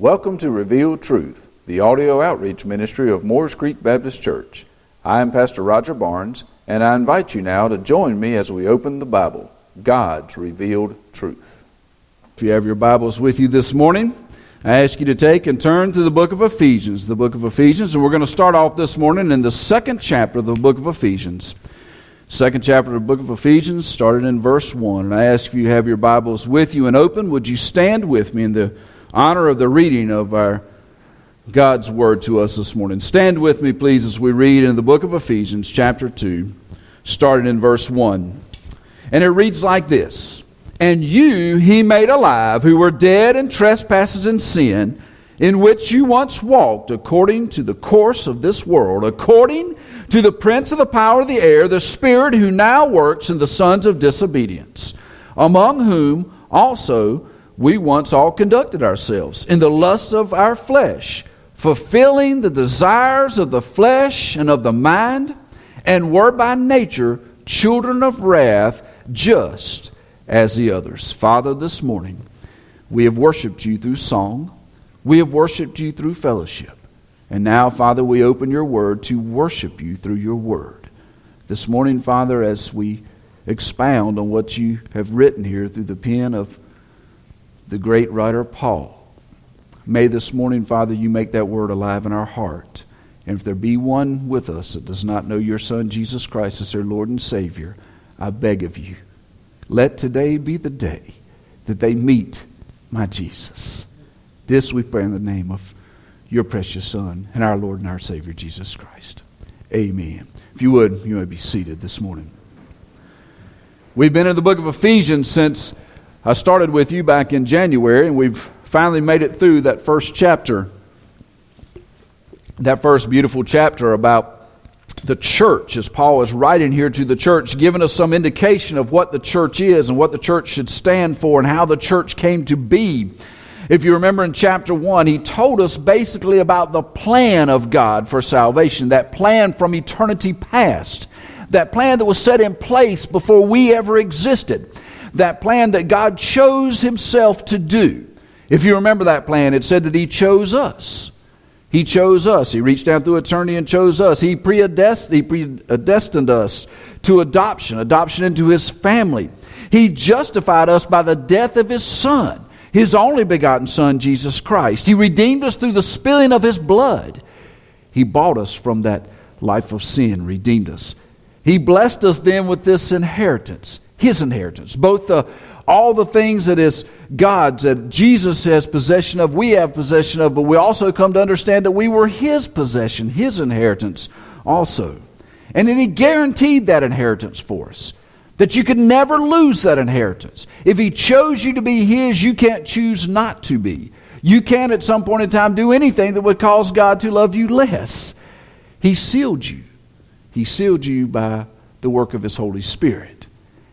Welcome to Reveal Truth, the audio outreach ministry of Moores Creek Baptist Church. I am Pastor Roger Barnes, and I invite you now to join me as we open the Bible, God's revealed truth. If you have your Bibles with you this morning, I ask you to take and turn to the book of Ephesians, the book of Ephesians, and we're going to start off this morning in the second chapter of the book of Ephesians. Second chapter of the book of Ephesians, started in verse 1. And I ask if you have your Bibles with you and open, would you stand with me in the honor of the reading of our God's word to us this morning. Stand with me, please, as we read in the book of Ephesians, chapter 2, starting in verse 1. And it reads like this And you he made alive, who were dead in trespasses and sin, in which you once walked according to the course of this world, according to the prince of the power of the air, the spirit who now works in the sons of disobedience, among whom also we once all conducted ourselves in the lusts of our flesh, fulfilling the desires of the flesh and of the mind, and were by nature children of wrath, just as the others. Father, this morning we have worshiped you through song, we have worshiped you through fellowship. And now, Father, we open your word to worship you through your word. This morning, Father, as we expound on what you have written here through the pen of the great writer Paul. May this morning, Father, you make that word alive in our heart. And if there be one with us that does not know your Son, Jesus Christ, as their Lord and Savior, I beg of you, let today be the day that they meet my Jesus. This we pray in the name of your precious Son and our Lord and our Savior, Jesus Christ. Amen. If you would, you may be seated this morning. We've been in the book of Ephesians since I started with you back in January, and we've finally made it through that first chapter. That first beautiful chapter about the church, as Paul is writing here to the church, giving us some indication of what the church is and what the church should stand for and how the church came to be. If you remember in chapter 1, he told us basically about the plan of God for salvation, that plan from eternity past, that plan that was set in place before we ever existed that plan that God chose Himself to do. If you remember that plan, it said that He chose us. He chose us. He reached down through eternity and chose us. He predestined, us to adoption, adoption into His family. He justified us by the death of His Son, His only begotten Son, Jesus Christ. He redeemed us through the spilling of His blood. He bought us from that life of sin, redeemed us. He blessed us then with this inheritance his inheritance. Both the, all the things that is God's, that Jesus has possession of, we have possession of, but we also come to understand that we were his possession, his inheritance also. And then he guaranteed that inheritance for us. That you could never lose that inheritance. If he chose you to be his, you can't choose not to be. You can't at some point in time do anything that would cause God to love you less. He sealed you. He sealed you by the work of his Holy Spirit.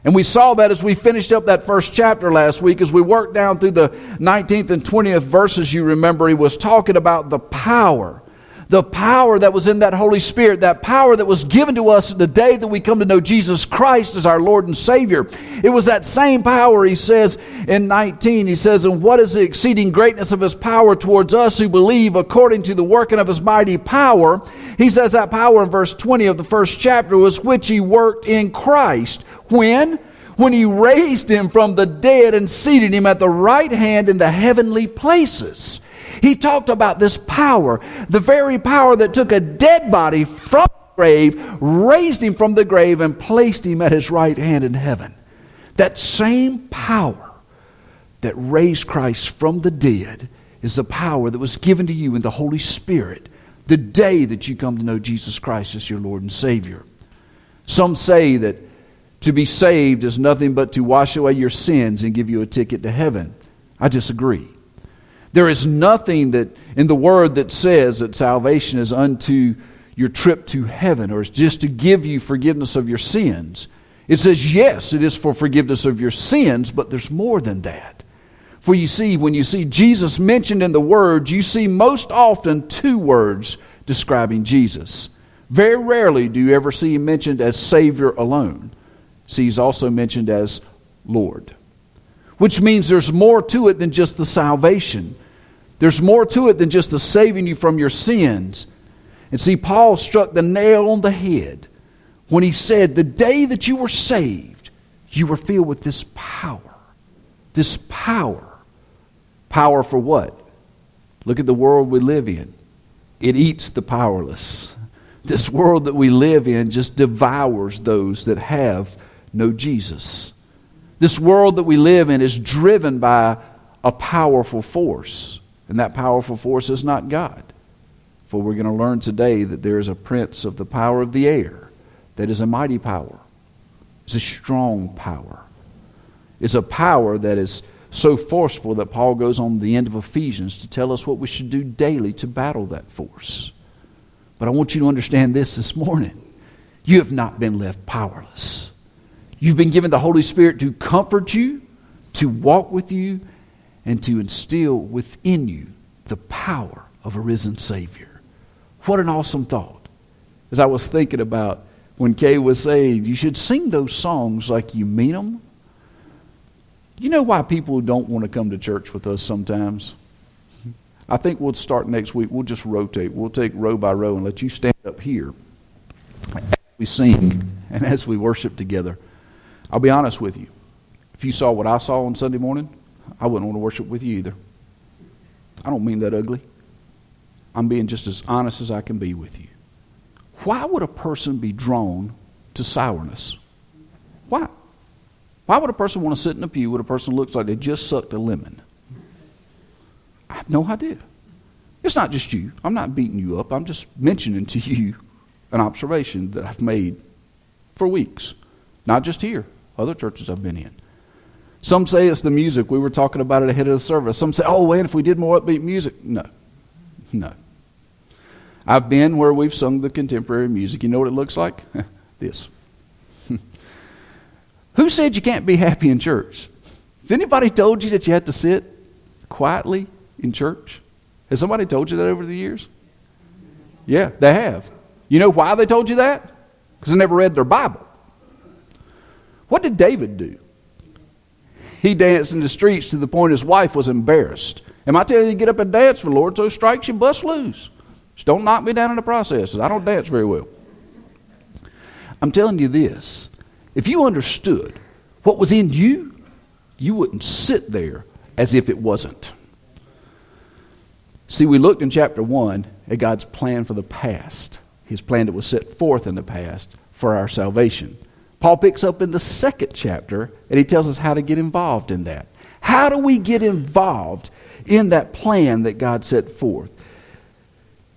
And we saw that as we finished up that first chapter last week, as we worked down through the 19th and 20th verses, you remember, he was talking about the power. The power that was in that Holy Spirit, that power that was given to us the day that we come to know Jesus Christ as our Lord and Savior. It was that same power, he says in 19. He says, And what is the exceeding greatness of his power towards us who believe according to the working of his mighty power? He says that power in verse 20 of the first chapter was which he worked in Christ when? When he raised him from the dead and seated him at the right hand in the heavenly places. He talked about this power, the very power that took a dead body from the grave, raised him from the grave, and placed him at his right hand in heaven. That same power that raised Christ from the dead is the power that was given to you in the Holy Spirit the day that you come to know Jesus Christ as your Lord and Savior. Some say that to be saved is nothing but to wash away your sins and give you a ticket to heaven. I disagree. There is nothing that in the word that says that salvation is unto your trip to heaven or it's just to give you forgiveness of your sins. It says, yes, it is for forgiveness of your sins, but there's more than that. For you see, when you see Jesus mentioned in the Word, you see most often two words describing Jesus. Very rarely do you ever see him mentioned as Savior alone. See, he's also mentioned as Lord, which means there's more to it than just the salvation. There's more to it than just the saving you from your sins. And see, Paul struck the nail on the head when he said, The day that you were saved, you were filled with this power. This power. Power for what? Look at the world we live in. It eats the powerless. This world that we live in just devours those that have no Jesus. This world that we live in is driven by a powerful force, and that powerful force is not God. For we're going to learn today that there is a prince of the power of the air that is a mighty power, it's a strong power. It's a power that is so forceful that Paul goes on the end of Ephesians to tell us what we should do daily to battle that force. But I want you to understand this this morning. You have not been left powerless. You've been given the Holy Spirit to comfort you, to walk with you, and to instill within you the power of a risen Savior. What an awesome thought. As I was thinking about when Kay was saying, you should sing those songs like you mean them. You know why people don't want to come to church with us sometimes? I think we'll start next week. We'll just rotate. We'll take row by row and let you stand up here as we sing and as we worship together. I'll be honest with you. If you saw what I saw on Sunday morning, I wouldn't want to worship with you either. I don't mean that ugly. I'm being just as honest as I can be with you. Why would a person be drawn to sourness? Why? Why would a person want to sit in a pew with a person who looks like they just sucked a lemon? I have no idea. It's not just you. I'm not beating you up. I'm just mentioning to you an observation that I've made for weeks. Not just here, other churches I've been in. Some say it's the music. We were talking about it ahead of the service. Some say, oh, wait, if we did more upbeat music. No. No. I've been where we've sung the contemporary music. You know what it looks like? this. Who said you can't be happy in church? Has anybody told you that you had to sit quietly in church? Has somebody told you that over the years? Yeah, they have. You know why they told you that? Because they never read their Bible. What did David do? He danced in the streets to the point his wife was embarrassed. Am I telling you to get up and dance for the Lord so strikes you bust loose? Just don't knock me down in the process. I don't dance very well. I'm telling you this. If you understood what was in you, you wouldn't sit there as if it wasn't. See, we looked in chapter 1 at God's plan for the past, his plan that was set forth in the past for our salvation. Paul picks up in the second chapter and he tells us how to get involved in that. How do we get involved in that plan that God set forth?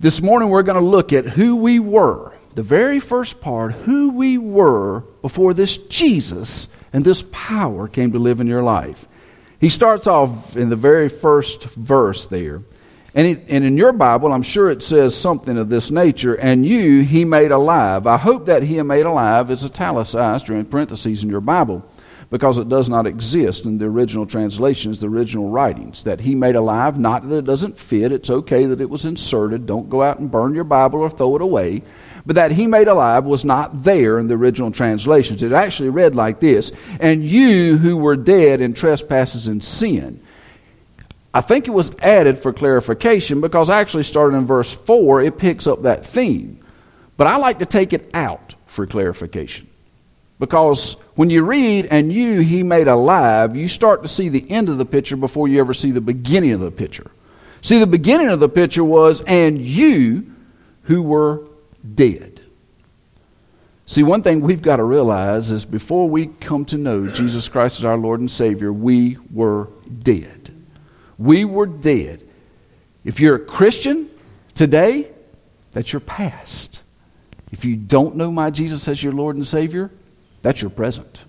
This morning we're going to look at who we were, the very first part, who we were before this Jesus and this power came to live in your life. He starts off in the very first verse there. And, it, and in your Bible, I'm sure it says something of this nature. And you he made alive. I hope that he made alive is italicized or in parentheses in your Bible because it does not exist in the original translations, the original writings. That he made alive, not that it doesn't fit. It's okay that it was inserted. Don't go out and burn your Bible or throw it away. But that he made alive was not there in the original translations. It actually read like this And you who were dead in trespasses and sin. I think it was added for clarification because actually, starting in verse 4, it picks up that theme. But I like to take it out for clarification. Because when you read, and you he made alive, you start to see the end of the picture before you ever see the beginning of the picture. See, the beginning of the picture was, and you who were dead. See, one thing we've got to realize is before we come to know Jesus Christ as our Lord and Savior, we were dead. We were dead. If you're a Christian today, that's your past. If you don't know my Jesus as your Lord and Savior, that's your present.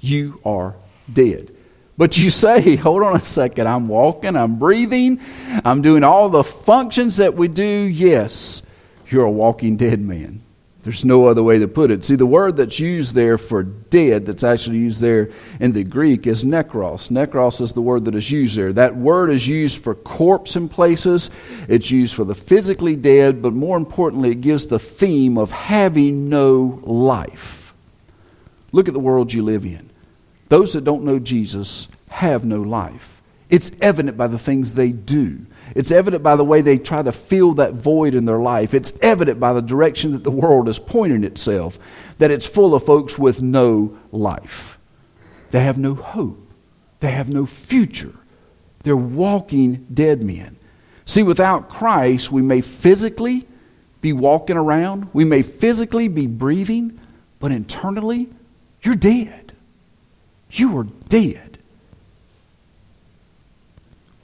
You are dead. But you say, hold on a second, I'm walking, I'm breathing, I'm doing all the functions that we do. Yes, you're a walking dead man. There's no other way to put it. See, the word that's used there for dead, that's actually used there in the Greek, is nekros. Nekros is the word that is used there. That word is used for corpse in places, it's used for the physically dead, but more importantly, it gives the theme of having no life. Look at the world you live in. Those that don't know Jesus have no life. It's evident by the things they do. It's evident by the way they try to fill that void in their life. It's evident by the direction that the world is pointing itself that it's full of folks with no life. They have no hope. They have no future. They're walking dead men. See, without Christ, we may physically be walking around, we may physically be breathing, but internally, you're dead. You are dead.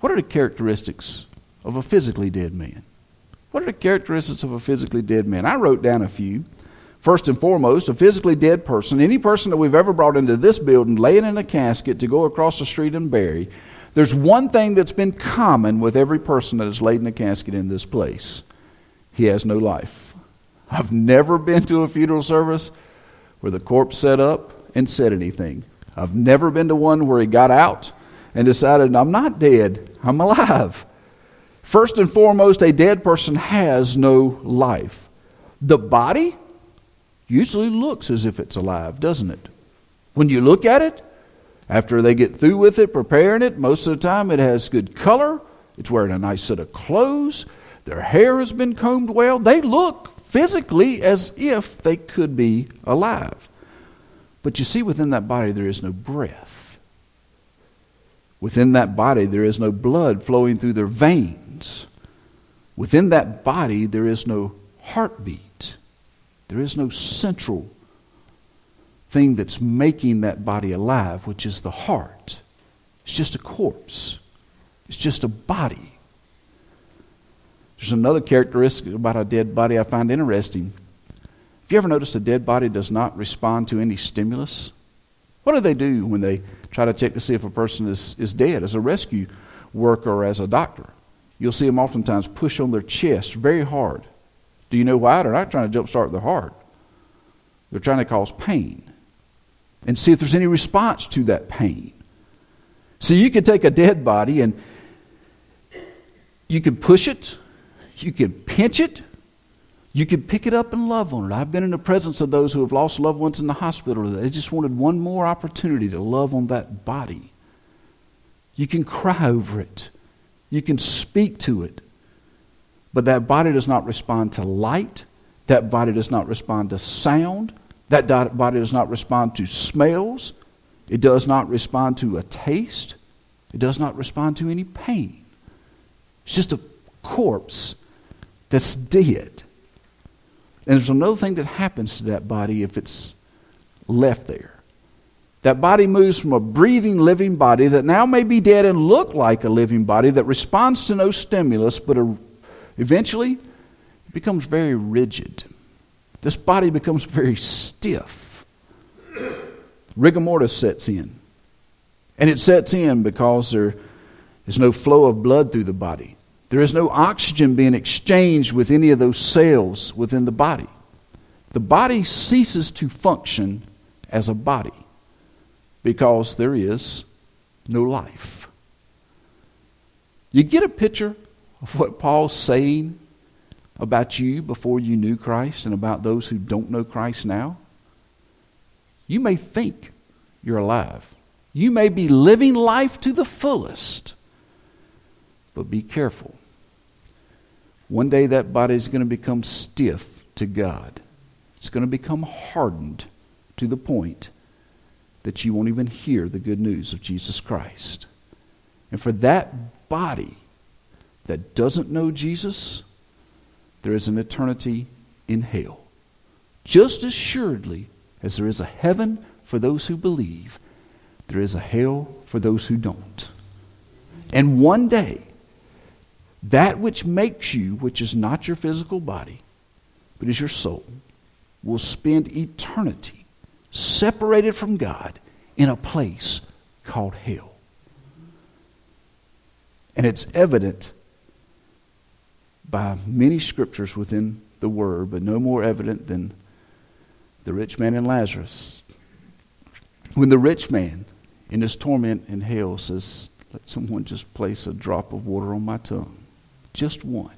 What are the characteristics of a physically dead man? What are the characteristics of a physically dead man? I wrote down a few. First and foremost, a physically dead person, any person that we've ever brought into this building, laying in a casket to go across the street and bury, there's one thing that's been common with every person that is laid in a casket in this place he has no life. I've never been to a funeral service where the corpse sat up and said anything. I've never been to one where he got out and decided, I'm not dead, I'm alive. First and foremost, a dead person has no life. The body usually looks as if it's alive, doesn't it? When you look at it, after they get through with it, preparing it, most of the time it has good color. It's wearing a nice set of clothes. Their hair has been combed well. They look physically as if they could be alive. But you see, within that body, there is no breath. Within that body, there is no blood flowing through their veins. Within that body, there is no heartbeat. There is no central thing that's making that body alive, which is the heart. It's just a corpse, it's just a body. There's another characteristic about a dead body I find interesting. Have you ever noticed a dead body does not respond to any stimulus? What do they do when they try to check to see if a person is, is dead as a rescue worker or as a doctor? You'll see them oftentimes push on their chest very hard. Do you know why? They're not trying to jumpstart their heart, they're trying to cause pain and see if there's any response to that pain. So you can take a dead body and you can push it you can pinch it. You can pick it up and love on it. I've been in the presence of those who have lost loved ones in the hospital. They just wanted one more opportunity to love on that body. You can cry over it. You can speak to it. But that body does not respond to light. That body does not respond to sound. That body does not respond to smells. It does not respond to a taste. It does not respond to any pain. It's just a corpse that's dead. And there's another thing that happens to that body if it's left there. That body moves from a breathing, living body that now may be dead and look like a living body that responds to no stimulus, but eventually it becomes very rigid. This body becomes very stiff. Rigor mortis sets in. And it sets in because there is no flow of blood through the body. There is no oxygen being exchanged with any of those cells within the body. The body ceases to function as a body because there is no life. You get a picture of what Paul's saying about you before you knew Christ and about those who don't know Christ now? You may think you're alive. You may be living life to the fullest. But be careful. One day that body is going to become stiff to God. It's going to become hardened to the point that you won't even hear the good news of Jesus Christ. And for that body that doesn't know Jesus, there is an eternity in hell. Just as assuredly as there is a heaven for those who believe, there is a hell for those who don't. And one day, that which makes you, which is not your physical body, but is your soul, will spend eternity separated from God in a place called hell. And it's evident by many scriptures within the Word, but no more evident than the rich man and Lazarus. When the rich man in his torment in hell says, Let someone just place a drop of water on my tongue. Just one.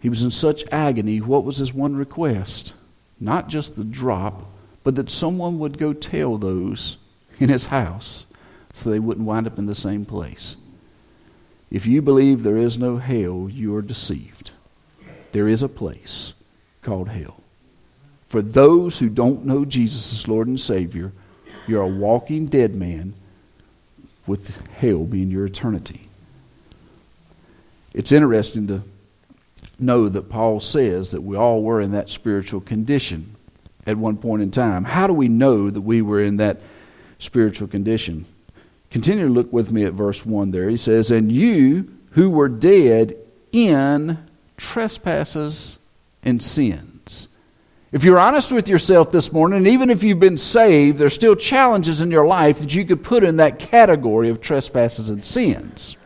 He was in such agony. What was his one request? Not just the drop, but that someone would go tell those in his house so they wouldn't wind up in the same place. If you believe there is no hell, you are deceived. There is a place called hell. For those who don't know Jesus as Lord and Savior, you're a walking dead man with hell being your eternity. It's interesting to know that Paul says that we all were in that spiritual condition at one point in time. How do we know that we were in that spiritual condition? Continue to look with me at verse 1 there. He says, And you who were dead in trespasses and sins. If you're honest with yourself this morning, and even if you've been saved, there's still challenges in your life that you could put in that category of trespasses and sins.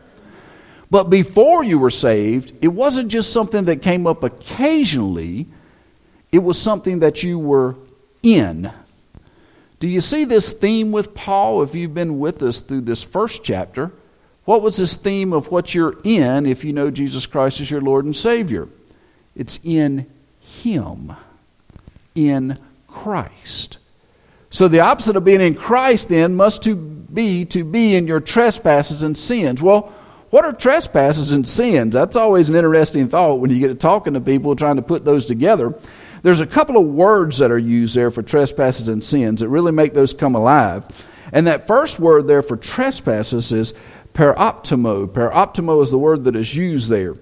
But before you were saved, it wasn't just something that came up occasionally, it was something that you were in. Do you see this theme with Paul if you've been with us through this first chapter? What was this theme of what you're in if you know Jesus Christ as your Lord and Savior? It's in Him, in Christ. So the opposite of being in Christ then must to be to be in your trespasses and sins. Well, what are trespasses and sins? That's always an interesting thought when you get to talking to people trying to put those together. There's a couple of words that are used there for trespasses and sins that really make those come alive. And that first word there for trespasses is peroptimo. Peroptimo is the word that is used there.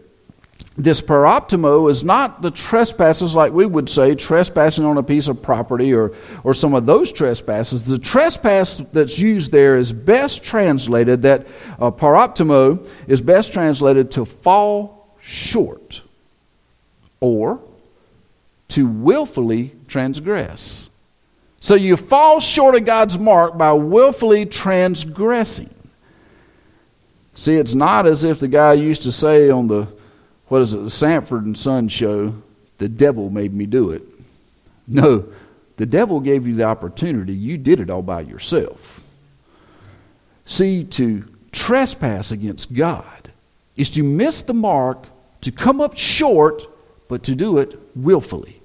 This peroptimo is not the trespasses like we would say, trespassing on a piece of property or, or some of those trespasses. The trespass that's used there is best translated, that uh, peroptimo is best translated to fall short or to willfully transgress. So you fall short of God's mark by willfully transgressing. See, it's not as if the guy used to say on the, what is it, the Sanford and Son show, the devil made me do it. No, the devil gave you the opportunity. You did it all by yourself. See, to trespass against God is to miss the mark, to come up short, but to do it willfully.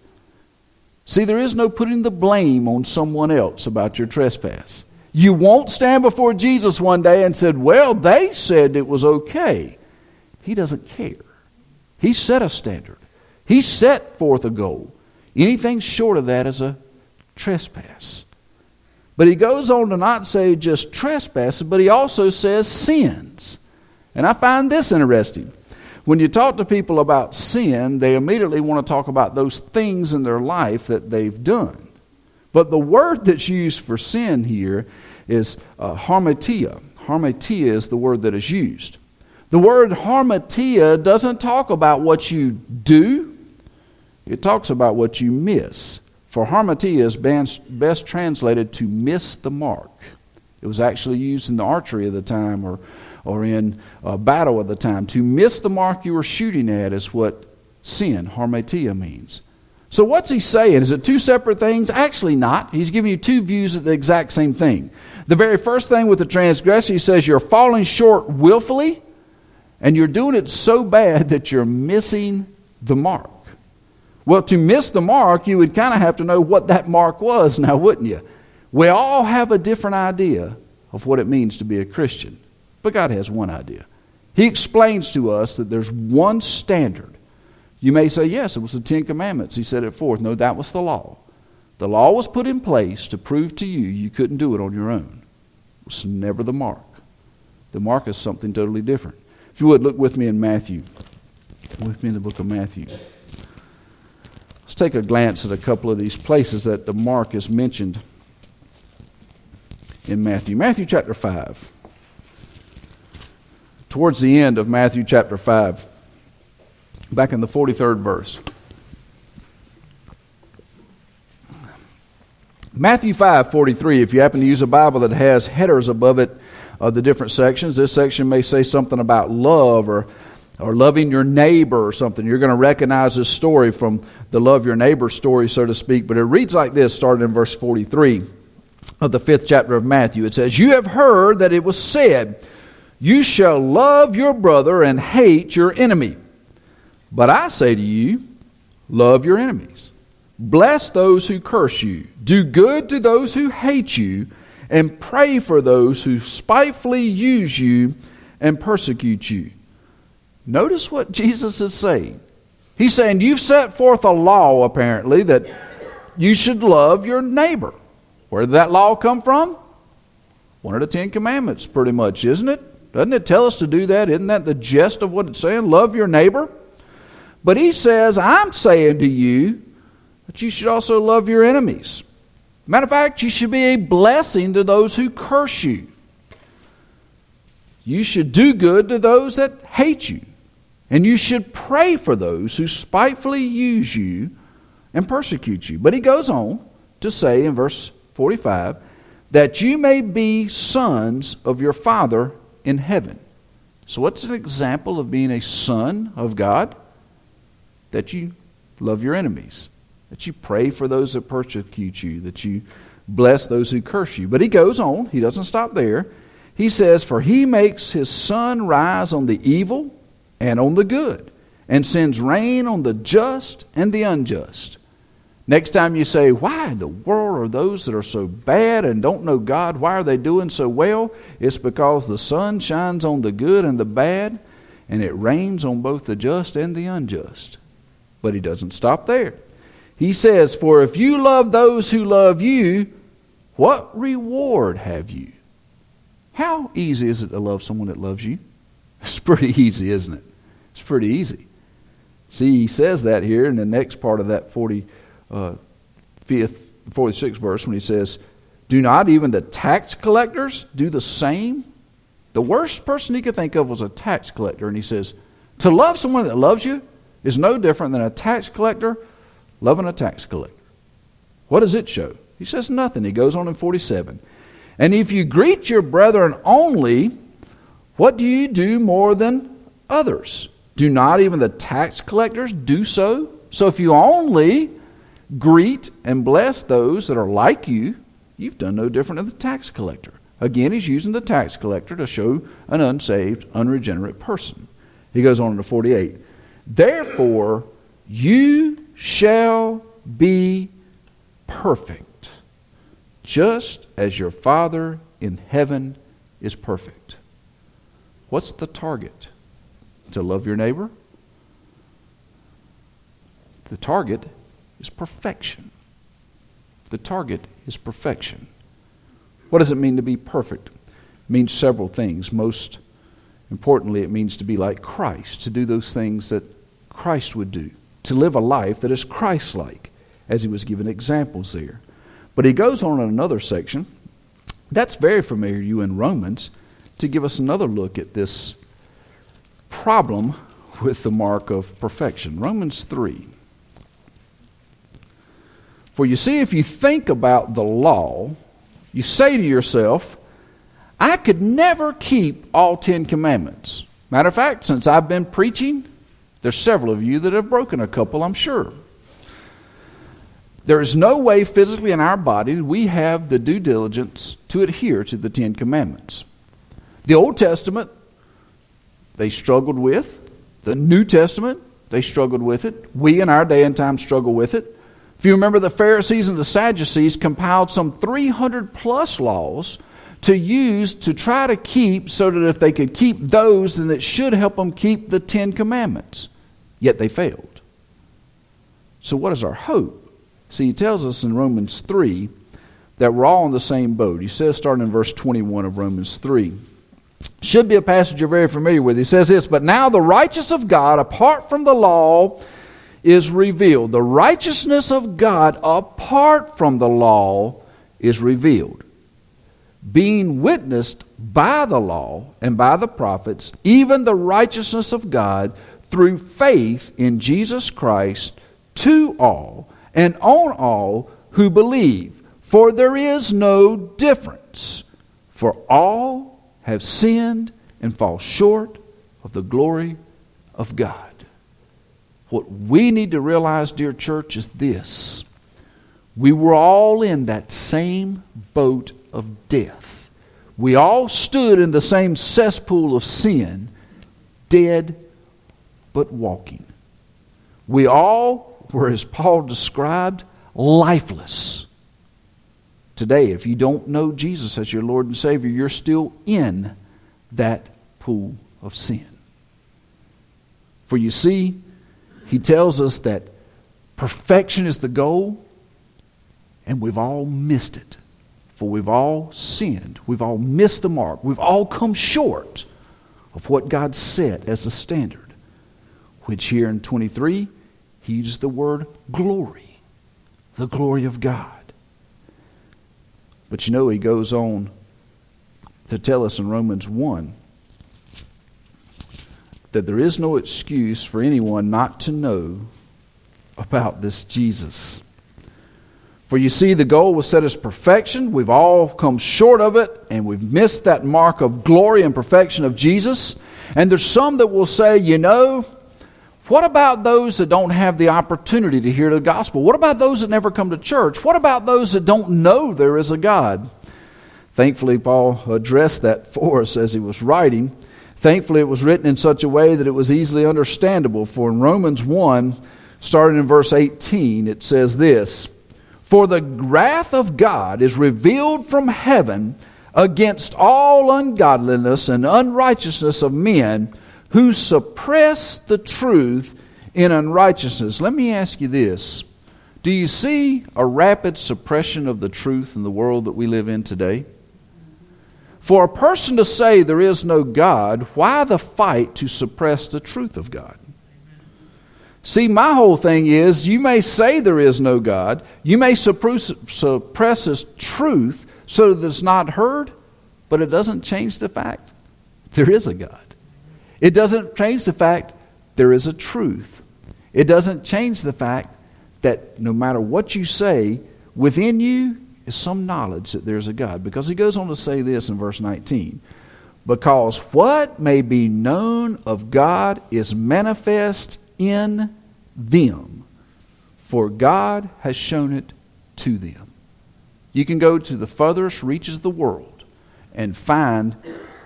See, there is no putting the blame on someone else about your trespass. You won't stand before Jesus one day and said, "Well, they said it was okay." He doesn't care. He set a standard. He set forth a goal. Anything short of that is a trespass. But he goes on to not say just trespasses, but he also says sins. And I find this interesting. When you talk to people about sin, they immediately want to talk about those things in their life that they've done. But the word that's used for sin here is uh, harmatia. Harmatia is the word that is used. The word harmatia doesn't talk about what you do, it talks about what you miss. For harmatia is best translated to miss the mark. It was actually used in the archery of the time or or in a battle at the time. To miss the mark you were shooting at is what sin, harmatia, means. So, what's he saying? Is it two separate things? Actually, not. He's giving you two views of the exact same thing. The very first thing with the transgressor, he says you're falling short willfully, and you're doing it so bad that you're missing the mark. Well, to miss the mark, you would kind of have to know what that mark was now, wouldn't you? We all have a different idea of what it means to be a Christian. But God has one idea. He explains to us that there's one standard. You may say, yes, it was the Ten Commandments. He set it forth. No, that was the law. The law was put in place to prove to you you couldn't do it on your own. It was never the mark. The mark is something totally different. If you would, look with me in Matthew. With me in the book of Matthew. Let's take a glance at a couple of these places that the mark is mentioned in Matthew. Matthew chapter 5 towards the end of Matthew chapter 5, back in the 43rd verse. Matthew 5 43, if you happen to use a Bible that has headers above it of the different sections, this section may say something about love or, or loving your neighbor or something. You're going to recognize this story from the love your neighbor story, so to speak. But it reads like this, starting in verse 43 of the fifth chapter of Matthew. It says, You have heard that it was said, you shall love your brother and hate your enemy. But I say to you, love your enemies. Bless those who curse you. Do good to those who hate you. and pray for those who spitefully use you and persecute you. Notice what Jesus is saying. He's saying, You've set forth a law, apparently, that you should love your neighbor. Where did that law come from? One of the Ten Commandments, pretty much, isn't it? Doesn't it tell us to do that? Isn't that the gist of what it's saying? Love your neighbor. But he says, I'm saying to you that you should also love your enemies. Matter of fact, you should be a blessing to those who curse you. You should do good to those that hate you. And you should pray for those who spitefully use you and persecute you. But he goes on to say in verse 45 that you may be sons of your Father in heaven. So, what's an example of being a son of God? That you love your enemies, that you pray for those that persecute you, that you bless those who curse you. But he goes on, he doesn't stop there. He says, For he makes his sun rise on the evil and on the good, and sends rain on the just and the unjust. Next time you say, Why in the world are those that are so bad and don't know God, why are they doing so well? It's because the sun shines on the good and the bad, and it rains on both the just and the unjust. But he doesn't stop there. He says, For if you love those who love you, what reward have you? How easy is it to love someone that loves you? It's pretty easy, isn't it? It's pretty easy. See, he says that here in the next part of that 40 uh, 46th verse when he says, Do not even the tax collectors do the same? The worst person he could think of was a tax collector. And he says, To love someone that loves you is no different than a tax collector loving a tax collector. What does it show? He says nothing. He goes on in 47. And if you greet your brethren only, what do you do more than others? Do not even the tax collectors do so? So if you only greet and bless those that are like you, you've done no different than the tax collector. Again, he's using the tax collector to show an unsaved, unregenerate person. He goes on to 48. Therefore, you shall be perfect, just as your Father in heaven is perfect. What's the target? To love your neighbor? The target is perfection. The target is perfection. What does it mean to be perfect? It means several things. Most importantly, it means to be like Christ, to do those things that Christ would do, to live a life that is Christ like, as he was given examples there. But he goes on in another section that's very familiar to you in Romans to give us another look at this problem with the mark of perfection. Romans 3. For you see, if you think about the law, you say to yourself, I could never keep all Ten Commandments. Matter of fact, since I've been preaching, there's several of you that have broken a couple, I'm sure. There is no way physically in our body we have the due diligence to adhere to the Ten Commandments. The Old Testament, they struggled with. The New Testament, they struggled with it. We in our day and time struggle with it. If you remember, the Pharisees and the Sadducees compiled some 300 plus laws to use to try to keep so that if they could keep those, then it should help them keep the Ten Commandments. Yet they failed. So, what is our hope? See, he tells us in Romans 3 that we're all in the same boat. He says, starting in verse 21 of Romans 3. Should be a passage you're very familiar with. He says this, But now the righteous of God, apart from the law, is revealed. The righteousness of God apart from the law is revealed, being witnessed by the law and by the prophets, even the righteousness of God through faith in Jesus Christ to all and on all who believe. For there is no difference, for all have sinned and fall short of the glory of God. What we need to realize, dear church, is this. We were all in that same boat of death. We all stood in the same cesspool of sin, dead but walking. We all were, as Paul described, lifeless Today, if you don't know Jesus as your Lord and Savior, you're still in that pool of sin. For you see, he tells us that perfection is the goal, and we've all missed it. For we've all sinned. We've all missed the mark. We've all come short of what God set as the standard, which here in 23, he uses the word glory, the glory of God. But you know, he goes on to tell us in Romans 1 that there is no excuse for anyone not to know about this Jesus. For you see, the goal was set as perfection. We've all come short of it, and we've missed that mark of glory and perfection of Jesus. And there's some that will say, you know, what about those that don't have the opportunity to hear the gospel? What about those that never come to church? What about those that don't know there is a God? Thankfully, Paul addressed that for us as he was writing. Thankfully, it was written in such a way that it was easily understandable. For in Romans 1, starting in verse 18, it says this For the wrath of God is revealed from heaven against all ungodliness and unrighteousness of men who suppress the truth in unrighteousness. Let me ask you this Do you see a rapid suppression of the truth in the world that we live in today? For a person to say there is no God, why the fight to suppress the truth of God? See, my whole thing is you may say there is no God, you may suppress, suppress His truth so that it's not heard, but it doesn't change the fact there is a God. It doesn't change the fact there is a truth. It doesn't change the fact that no matter what you say, within you is some knowledge that there's a God. Because he goes on to say this in verse 19 Because what may be known of God is manifest in them, for God has shown it to them. You can go to the furthest reaches of the world and find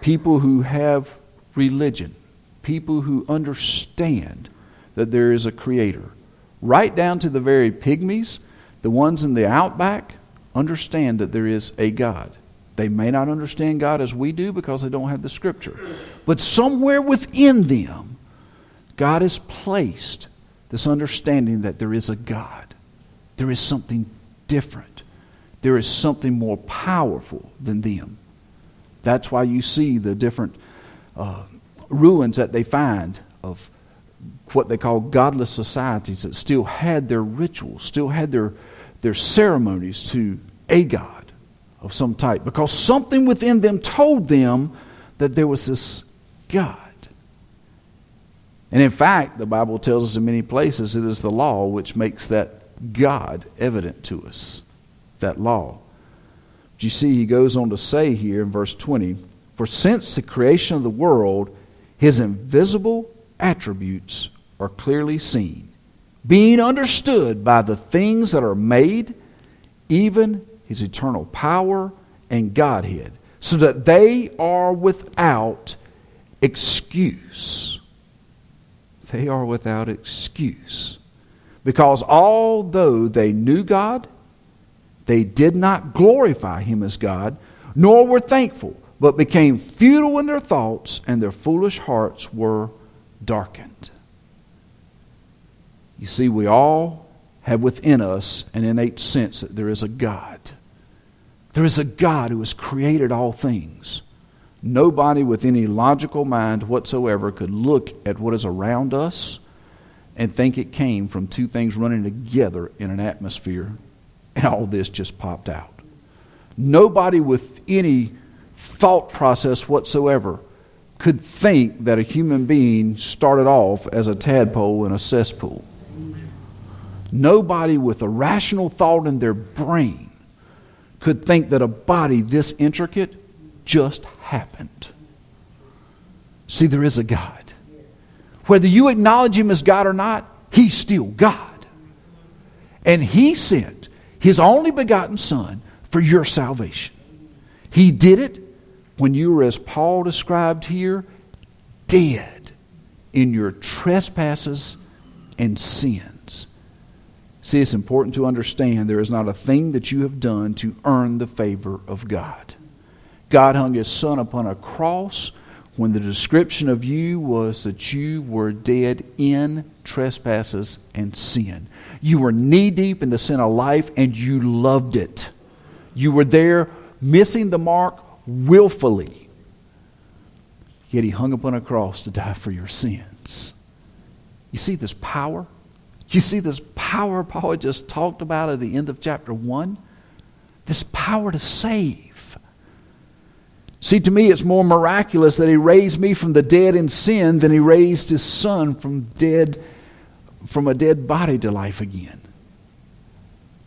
people who have religion, people who understand that there is a creator. Right down to the very pygmies, the ones in the outback, understand that there is a God. They may not understand God as we do because they don't have the scripture. But somewhere within them, God has placed this understanding that there is a God. There is something different. There is something more powerful than them. That's why you see the different uh, ruins that they find of what they call godless societies that still had their rituals, still had their their ceremonies to a God of some type because something within them told them that there was this God. And in fact, the Bible tells us in many places it is the law which makes that God evident to us. That law. But you see, he goes on to say here in verse 20 For since the creation of the world, his invisible attributes are clearly seen being understood by the things that are made, even his eternal power and Godhead, so that they are without excuse. They are without excuse. Because although they knew God, they did not glorify him as God, nor were thankful, but became futile in their thoughts, and their foolish hearts were darkened. You see, we all have within us an innate sense that there is a God. There is a God who has created all things. Nobody with any logical mind whatsoever could look at what is around us and think it came from two things running together in an atmosphere, and all this just popped out. Nobody with any thought process whatsoever could think that a human being started off as a tadpole in a cesspool. Nobody with a rational thought in their brain could think that a body this intricate just happened. See, there is a God. Whether you acknowledge Him as God or not, He's still God. And He sent His only begotten Son for your salvation. He did it when you were, as Paul described here, dead in your trespasses and sin. See, it's important to understand there is not a thing that you have done to earn the favor of God. God hung his son upon a cross when the description of you was that you were dead in trespasses and sin. You were knee deep in the sin of life and you loved it. You were there missing the mark willfully. Yet he hung upon a cross to die for your sins. You see this power? You see this power Paul just talked about at the end of chapter 1? This power to save. See, to me, it's more miraculous that he raised me from the dead in sin than he raised his son from dead from a dead body to life again.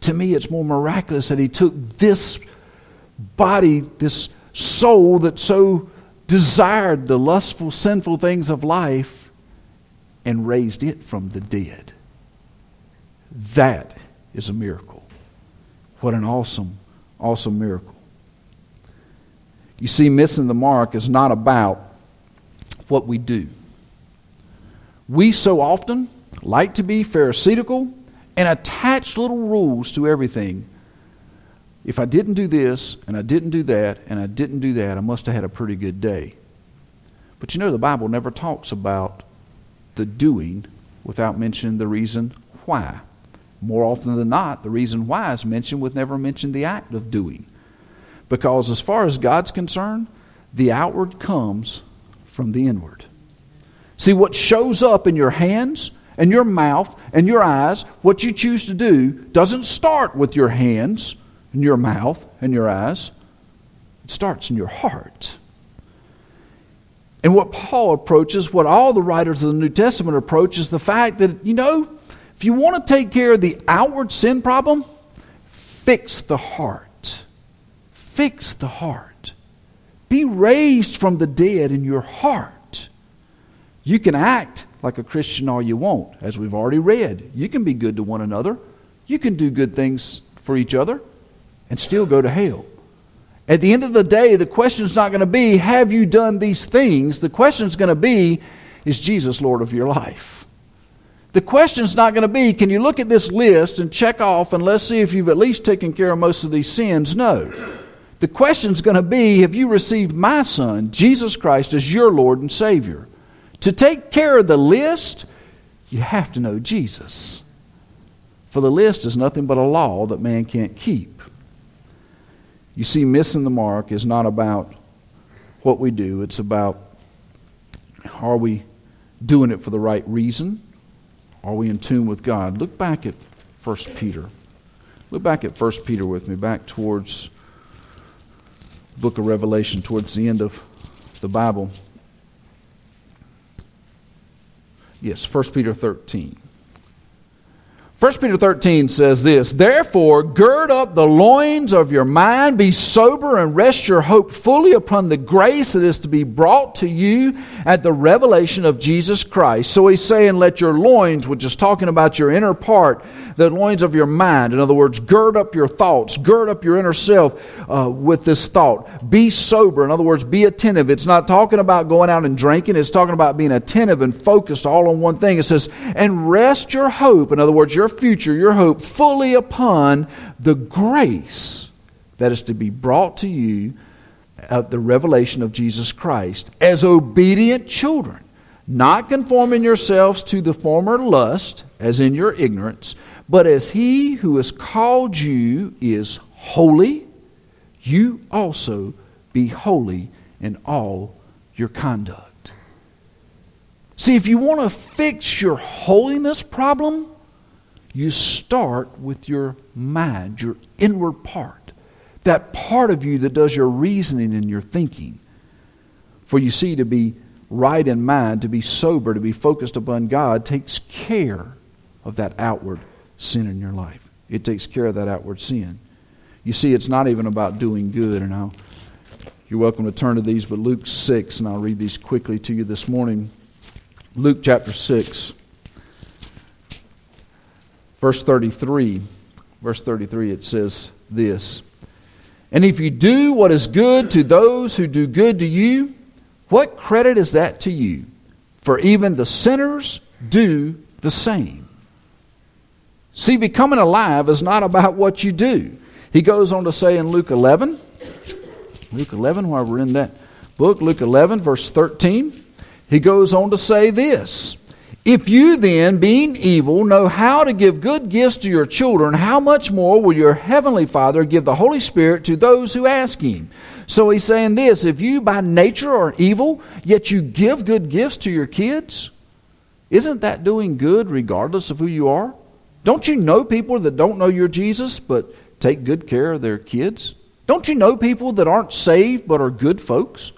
To me, it's more miraculous that he took this body, this soul that so desired the lustful, sinful things of life, and raised it from the dead. That is a miracle. What an awesome, awesome miracle. You see, missing the mark is not about what we do. We so often like to be pharisaical and attach little rules to everything. If I didn't do this, and I didn't do that, and I didn't do that, I must have had a pretty good day. But you know, the Bible never talks about the doing without mentioning the reason why. More often than not, the reason why is mentioned with never mention the act of doing. Because as far as God's concerned, the outward comes from the inward. See, what shows up in your hands and your mouth and your eyes, what you choose to do, doesn't start with your hands and your mouth and your eyes. It starts in your heart. And what Paul approaches, what all the writers of the New Testament approach, is the fact that, you know, if you want to take care of the outward sin problem, fix the heart. Fix the heart. Be raised from the dead in your heart. You can act like a Christian all you want, as we've already read. You can be good to one another. You can do good things for each other and still go to hell. At the end of the day, the question is not going to be, Have you done these things? The question is going to be, Is Jesus Lord of your life? The question is not going to be, Can you look at this list and check off and let's see if you've at least taken care of most of these sins? No. The question is going to be Have you received my Son, Jesus Christ, as your Lord and Savior? To take care of the list, you have to know Jesus. For the list is nothing but a law that man can't keep. You see, missing the mark is not about what we do, it's about are we doing it for the right reason? Are we in tune with God? Look back at 1 Peter. Look back at 1 Peter with me, back towards book of Revelation towards the end of the Bible. Yes, 1 Peter 13. 1 Peter 13 says this Therefore, gird up the loins of your mind, be sober, and rest your hope fully upon the grace that is to be brought to you at the revelation of Jesus Christ. So he's saying, Let your loins, which is talking about your inner part, the loins of your mind, in other words, gird up your thoughts, gird up your inner self uh, with this thought. Be sober, in other words, be attentive. It's not talking about going out and drinking, it's talking about being attentive and focused all on one thing. It says, And rest your hope, in other words, your your future, your hope, fully upon the grace that is to be brought to you at the revelation of Jesus Christ as obedient children, not conforming yourselves to the former lust, as in your ignorance, but as he who has called you is holy, you also be holy in all your conduct. See, if you want to fix your holiness problem, you start with your mind, your inward part, that part of you that does your reasoning and your thinking. For you see, to be right in mind, to be sober, to be focused upon God takes care of that outward sin in your life. It takes care of that outward sin. You see, it's not even about doing good. And I'll, you're welcome to turn to these, but Luke 6, and I'll read these quickly to you this morning. Luke chapter 6. Verse 33, verse 33, it says this And if you do what is good to those who do good to you, what credit is that to you? For even the sinners do the same. See, becoming alive is not about what you do. He goes on to say in Luke 11, Luke 11, while we're in that book, Luke 11, verse 13, he goes on to say this If you then, being evil, know how to give good gifts to your children, how much more will your heavenly Father give the Holy Spirit to those who ask him? So he's saying this if you by nature are evil, yet you give good gifts to your kids, isn't that doing good regardless of who you are? Don't you know people that don't know your Jesus but take good care of their kids? Don't you know people that aren't saved but are good folks?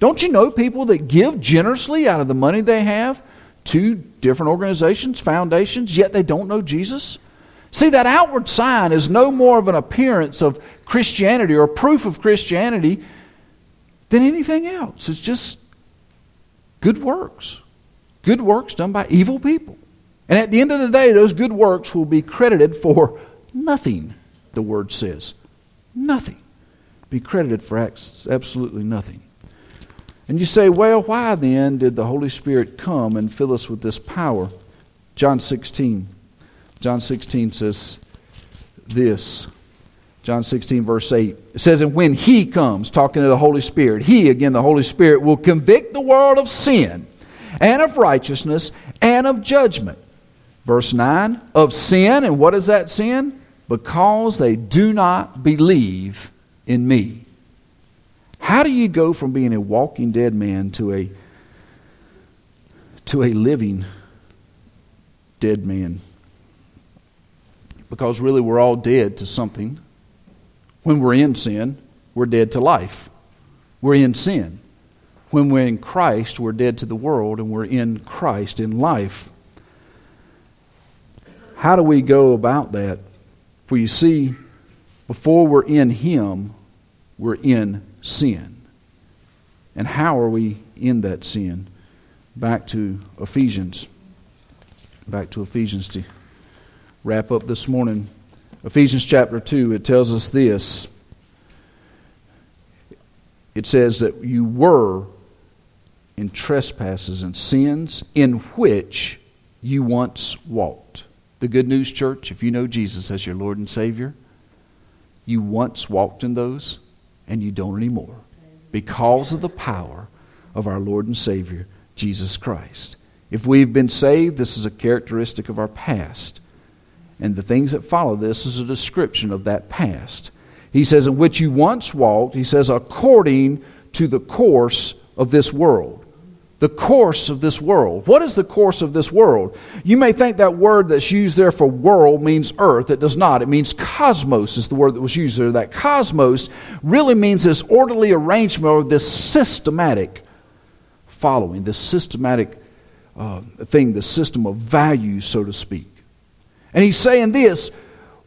Don't you know people that give generously out of the money they have to different organizations, foundations, yet they don't know Jesus? See, that outward sign is no more of an appearance of Christianity or proof of Christianity than anything else. It's just good works. Good works done by evil people. And at the end of the day, those good works will be credited for nothing, the word says. Nothing. Be credited for acts absolutely nothing. And you say, well, why then did the Holy Spirit come and fill us with this power? John 16. John 16 says this. John 16, verse 8. It says, And when He comes, talking to the Holy Spirit, He, again, the Holy Spirit, will convict the world of sin and of righteousness and of judgment. Verse 9 of sin, and what is that sin? Because they do not believe in me. How do you go from being a walking dead man to a to a living dead man? Because really we're all dead to something. When we're in sin, we're dead to life. We're in sin. When we're in Christ, we're dead to the world and we're in Christ in life. How do we go about that? For you see, before we're in Him, we're in sin. And how are we in that sin? Back to Ephesians. Back to Ephesians to wrap up this morning. Ephesians chapter 2, it tells us this. It says that you were in trespasses and sins in which you once walked. The Good News Church, if you know Jesus as your Lord and Savior, you once walked in those and you don't anymore because of the power of our Lord and Savior, Jesus Christ. If we've been saved, this is a characteristic of our past. And the things that follow this is a description of that past. He says, In which you once walked, he says, according to the course of this world the course of this world. What is the course of this world? You may think that word that's used there for world means earth. It does not. It means cosmos, is the word that was used there. That cosmos really means this orderly arrangement or this systematic following, this systematic uh, thing, the system of values, so to speak. And he's saying this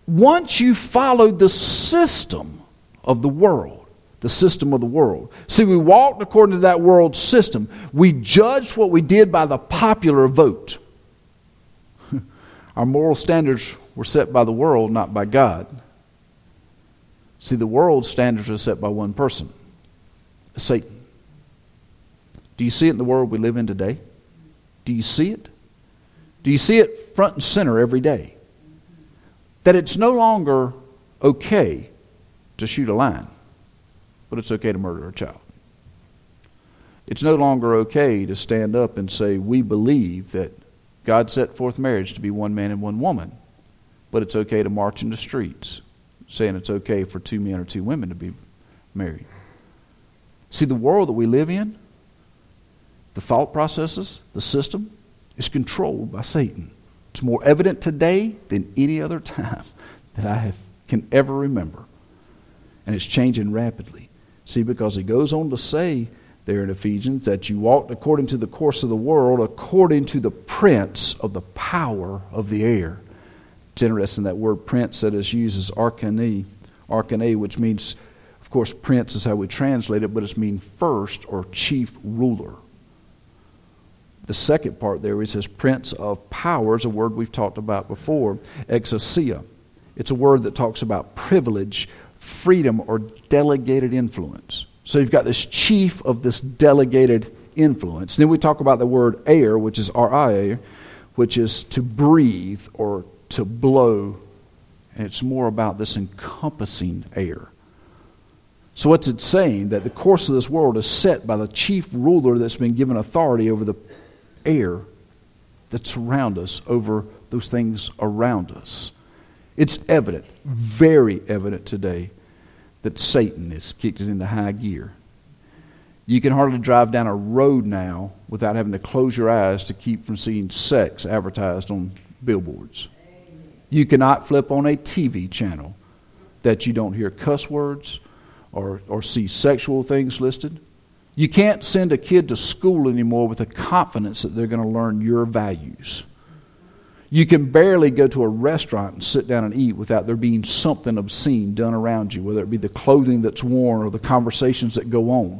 once you followed the system of the world, the system of the world. See, we walked according to that world system. We judged what we did by the popular vote. Our moral standards were set by the world, not by God. See, the world's standards are set by one person Satan. Do you see it in the world we live in today? Do you see it? Do you see it front and center every day? That it's no longer okay to shoot a line but it's okay to murder a child. It's no longer okay to stand up and say, We believe that God set forth marriage to be one man and one woman, but it's okay to march in the streets saying it's okay for two men or two women to be married. See, the world that we live in, the thought processes, the system, is controlled by Satan. It's more evident today than any other time that I have, can ever remember. And it's changing rapidly. See, because he goes on to say there in Ephesians that you walked according to the course of the world, according to the prince of the power of the air. It's interesting that word prince that is used is archane, archane, which means, of course, prince is how we translate it, but it's mean first or chief ruler. The second part there it says prince of powers, a word we've talked about before, exousia. It's a word that talks about privilege freedom or delegated influence. So you've got this chief of this delegated influence. Then we talk about the word air, which is R-I-A, which is to breathe or to blow, and it's more about this encompassing air. So, what's it saying? That the course of this world is set by the chief ruler that's been given authority over the air that's around us, over those things around us. It's evident, very evident today, that Satan is kicked it into high gear. You can hardly drive down a road now without having to close your eyes to keep from seeing sex advertised on billboards. You cannot flip on a TV channel that you don't hear cuss words or, or see sexual things listed. You can't send a kid to school anymore with the confidence that they're going to learn your values. You can barely go to a restaurant and sit down and eat without there being something obscene done around you, whether it be the clothing that's worn or the conversations that go on.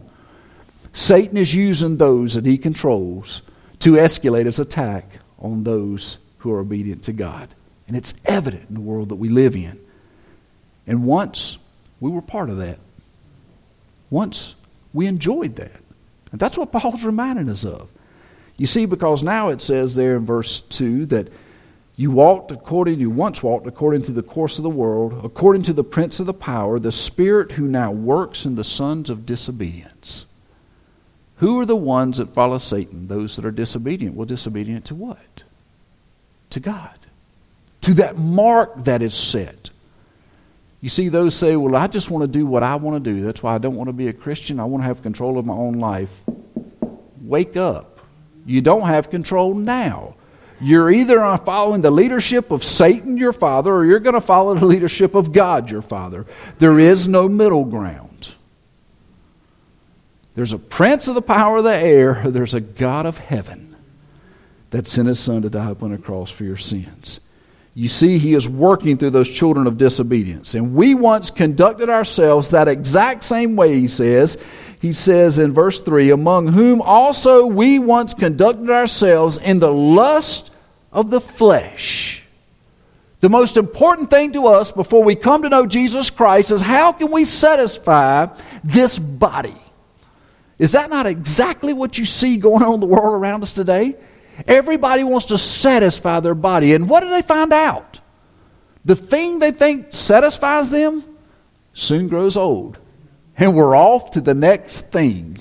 Satan is using those that he controls to escalate his attack on those who are obedient to God. And it's evident in the world that we live in. And once we were part of that. Once we enjoyed that. And that's what Paul's reminding us of. You see, because now it says there in verse 2 that you walked according, you once walked according to the course of the world, according to the prince of the power, the spirit who now works in the sons of disobedience. Who are the ones that follow Satan? Those that are disobedient. Well, disobedient to what? To God. To that mark that is set. You see, those say, Well, I just want to do what I want to do. That's why I don't want to be a Christian. I want to have control of my own life. Wake up. You don't have control now. You're either following the leadership of Satan, your father, or you're going to follow the leadership of God, your father. There is no middle ground. There's a prince of the power of the air, there's a God of heaven that sent his son to die upon a cross for your sins. You see, he is working through those children of disobedience. And we once conducted ourselves that exact same way, he says. He says in verse 3 Among whom also we once conducted ourselves in the lust of the flesh. The most important thing to us before we come to know Jesus Christ is how can we satisfy this body? Is that not exactly what you see going on in the world around us today? Everybody wants to satisfy their body. And what do they find out? The thing they think satisfies them soon grows old. And we're off to the next thing.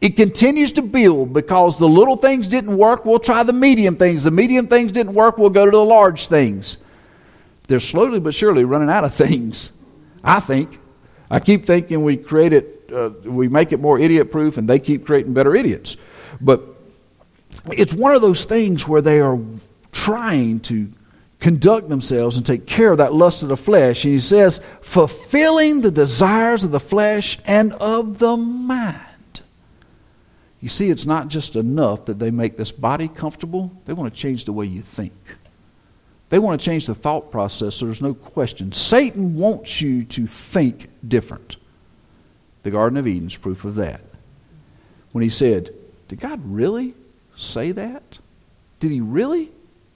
It continues to build because the little things didn't work, we'll try the medium things. The medium things didn't work, we'll go to the large things. They're slowly but surely running out of things, I think. I keep thinking we create it, uh, we make it more idiot proof, and they keep creating better idiots. But it's one of those things where they are trying to conduct themselves and take care of that lust of the flesh. And he says, fulfilling the desires of the flesh and of the mind. You see, it's not just enough that they make this body comfortable, they want to change the way you think. They want to change the thought process, so there's no question. Satan wants you to think different. The Garden of Eden's proof of that. When he said, Did God really say that? Did he really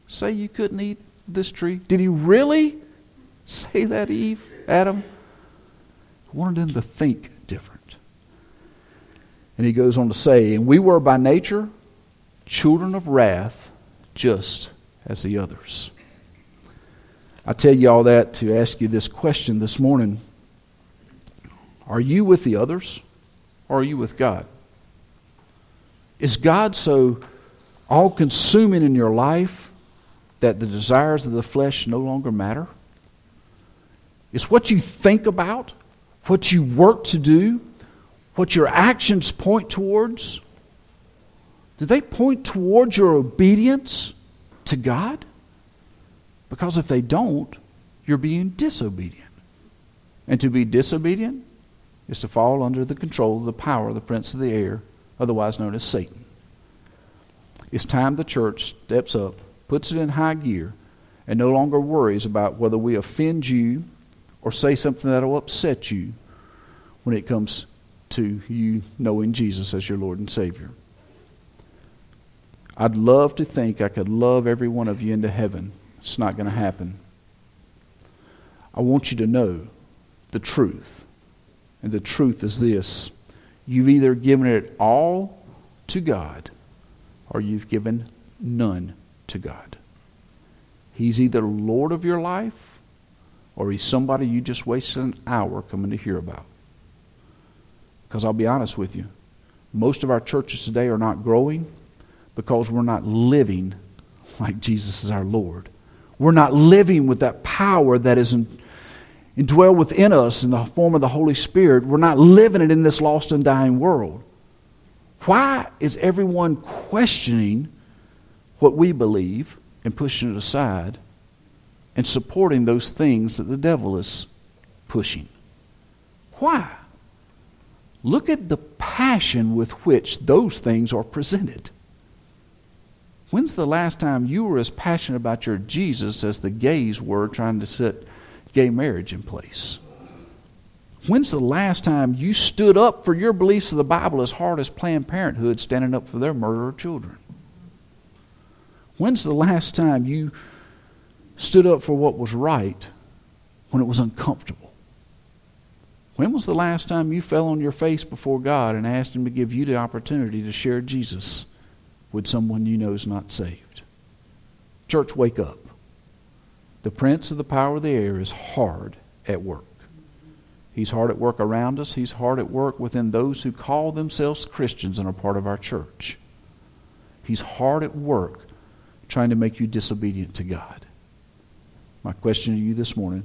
say you couldn't eat this tree? Did he really say that, Eve, Adam? I wanted them to think. And he goes on to say, And we were by nature children of wrath, just as the others. I tell you all that to ask you this question this morning Are you with the others, or are you with God? Is God so all consuming in your life that the desires of the flesh no longer matter? It's what you think about, what you work to do, what your actions point towards. Do they point towards your obedience to God? Because if they don't, you're being disobedient. And to be disobedient is to fall under the control of the power of the prince of the air, otherwise known as Satan. It's time the church steps up, puts it in high gear, and no longer worries about whether we offend you or say something that will upset you when it comes to you knowing Jesus as your Lord and Savior. I'd love to think I could love every one of you into heaven. It's not going to happen. I want you to know the truth. And the truth is this you've either given it all to God or you've given none to God. He's either Lord of your life or he's somebody you just wasted an hour coming to hear about. Because I'll be honest with you, most of our churches today are not growing because we're not living like Jesus is our Lord. We're not living with that power that is in, indwell within us in the form of the Holy Spirit. We're not living it in this lost and dying world. Why is everyone questioning what we believe and pushing it aside and supporting those things that the devil is pushing? Why? Look at the passion with which those things are presented. When's the last time you were as passionate about your Jesus as the gays were trying to set gay marriage in place? When's the last time you stood up for your beliefs of the Bible as hard as Planned Parenthood standing up for their murder of children? When's the last time you stood up for what was right when it was uncomfortable? When was the last time you fell on your face before God and asked Him to give you the opportunity to share Jesus with someone you know is not saved? Church, wake up. The prince of the power of the air is hard at work. He's hard at work around us. He's hard at work within those who call themselves Christians and are part of our church. He's hard at work trying to make you disobedient to God. My question to you this morning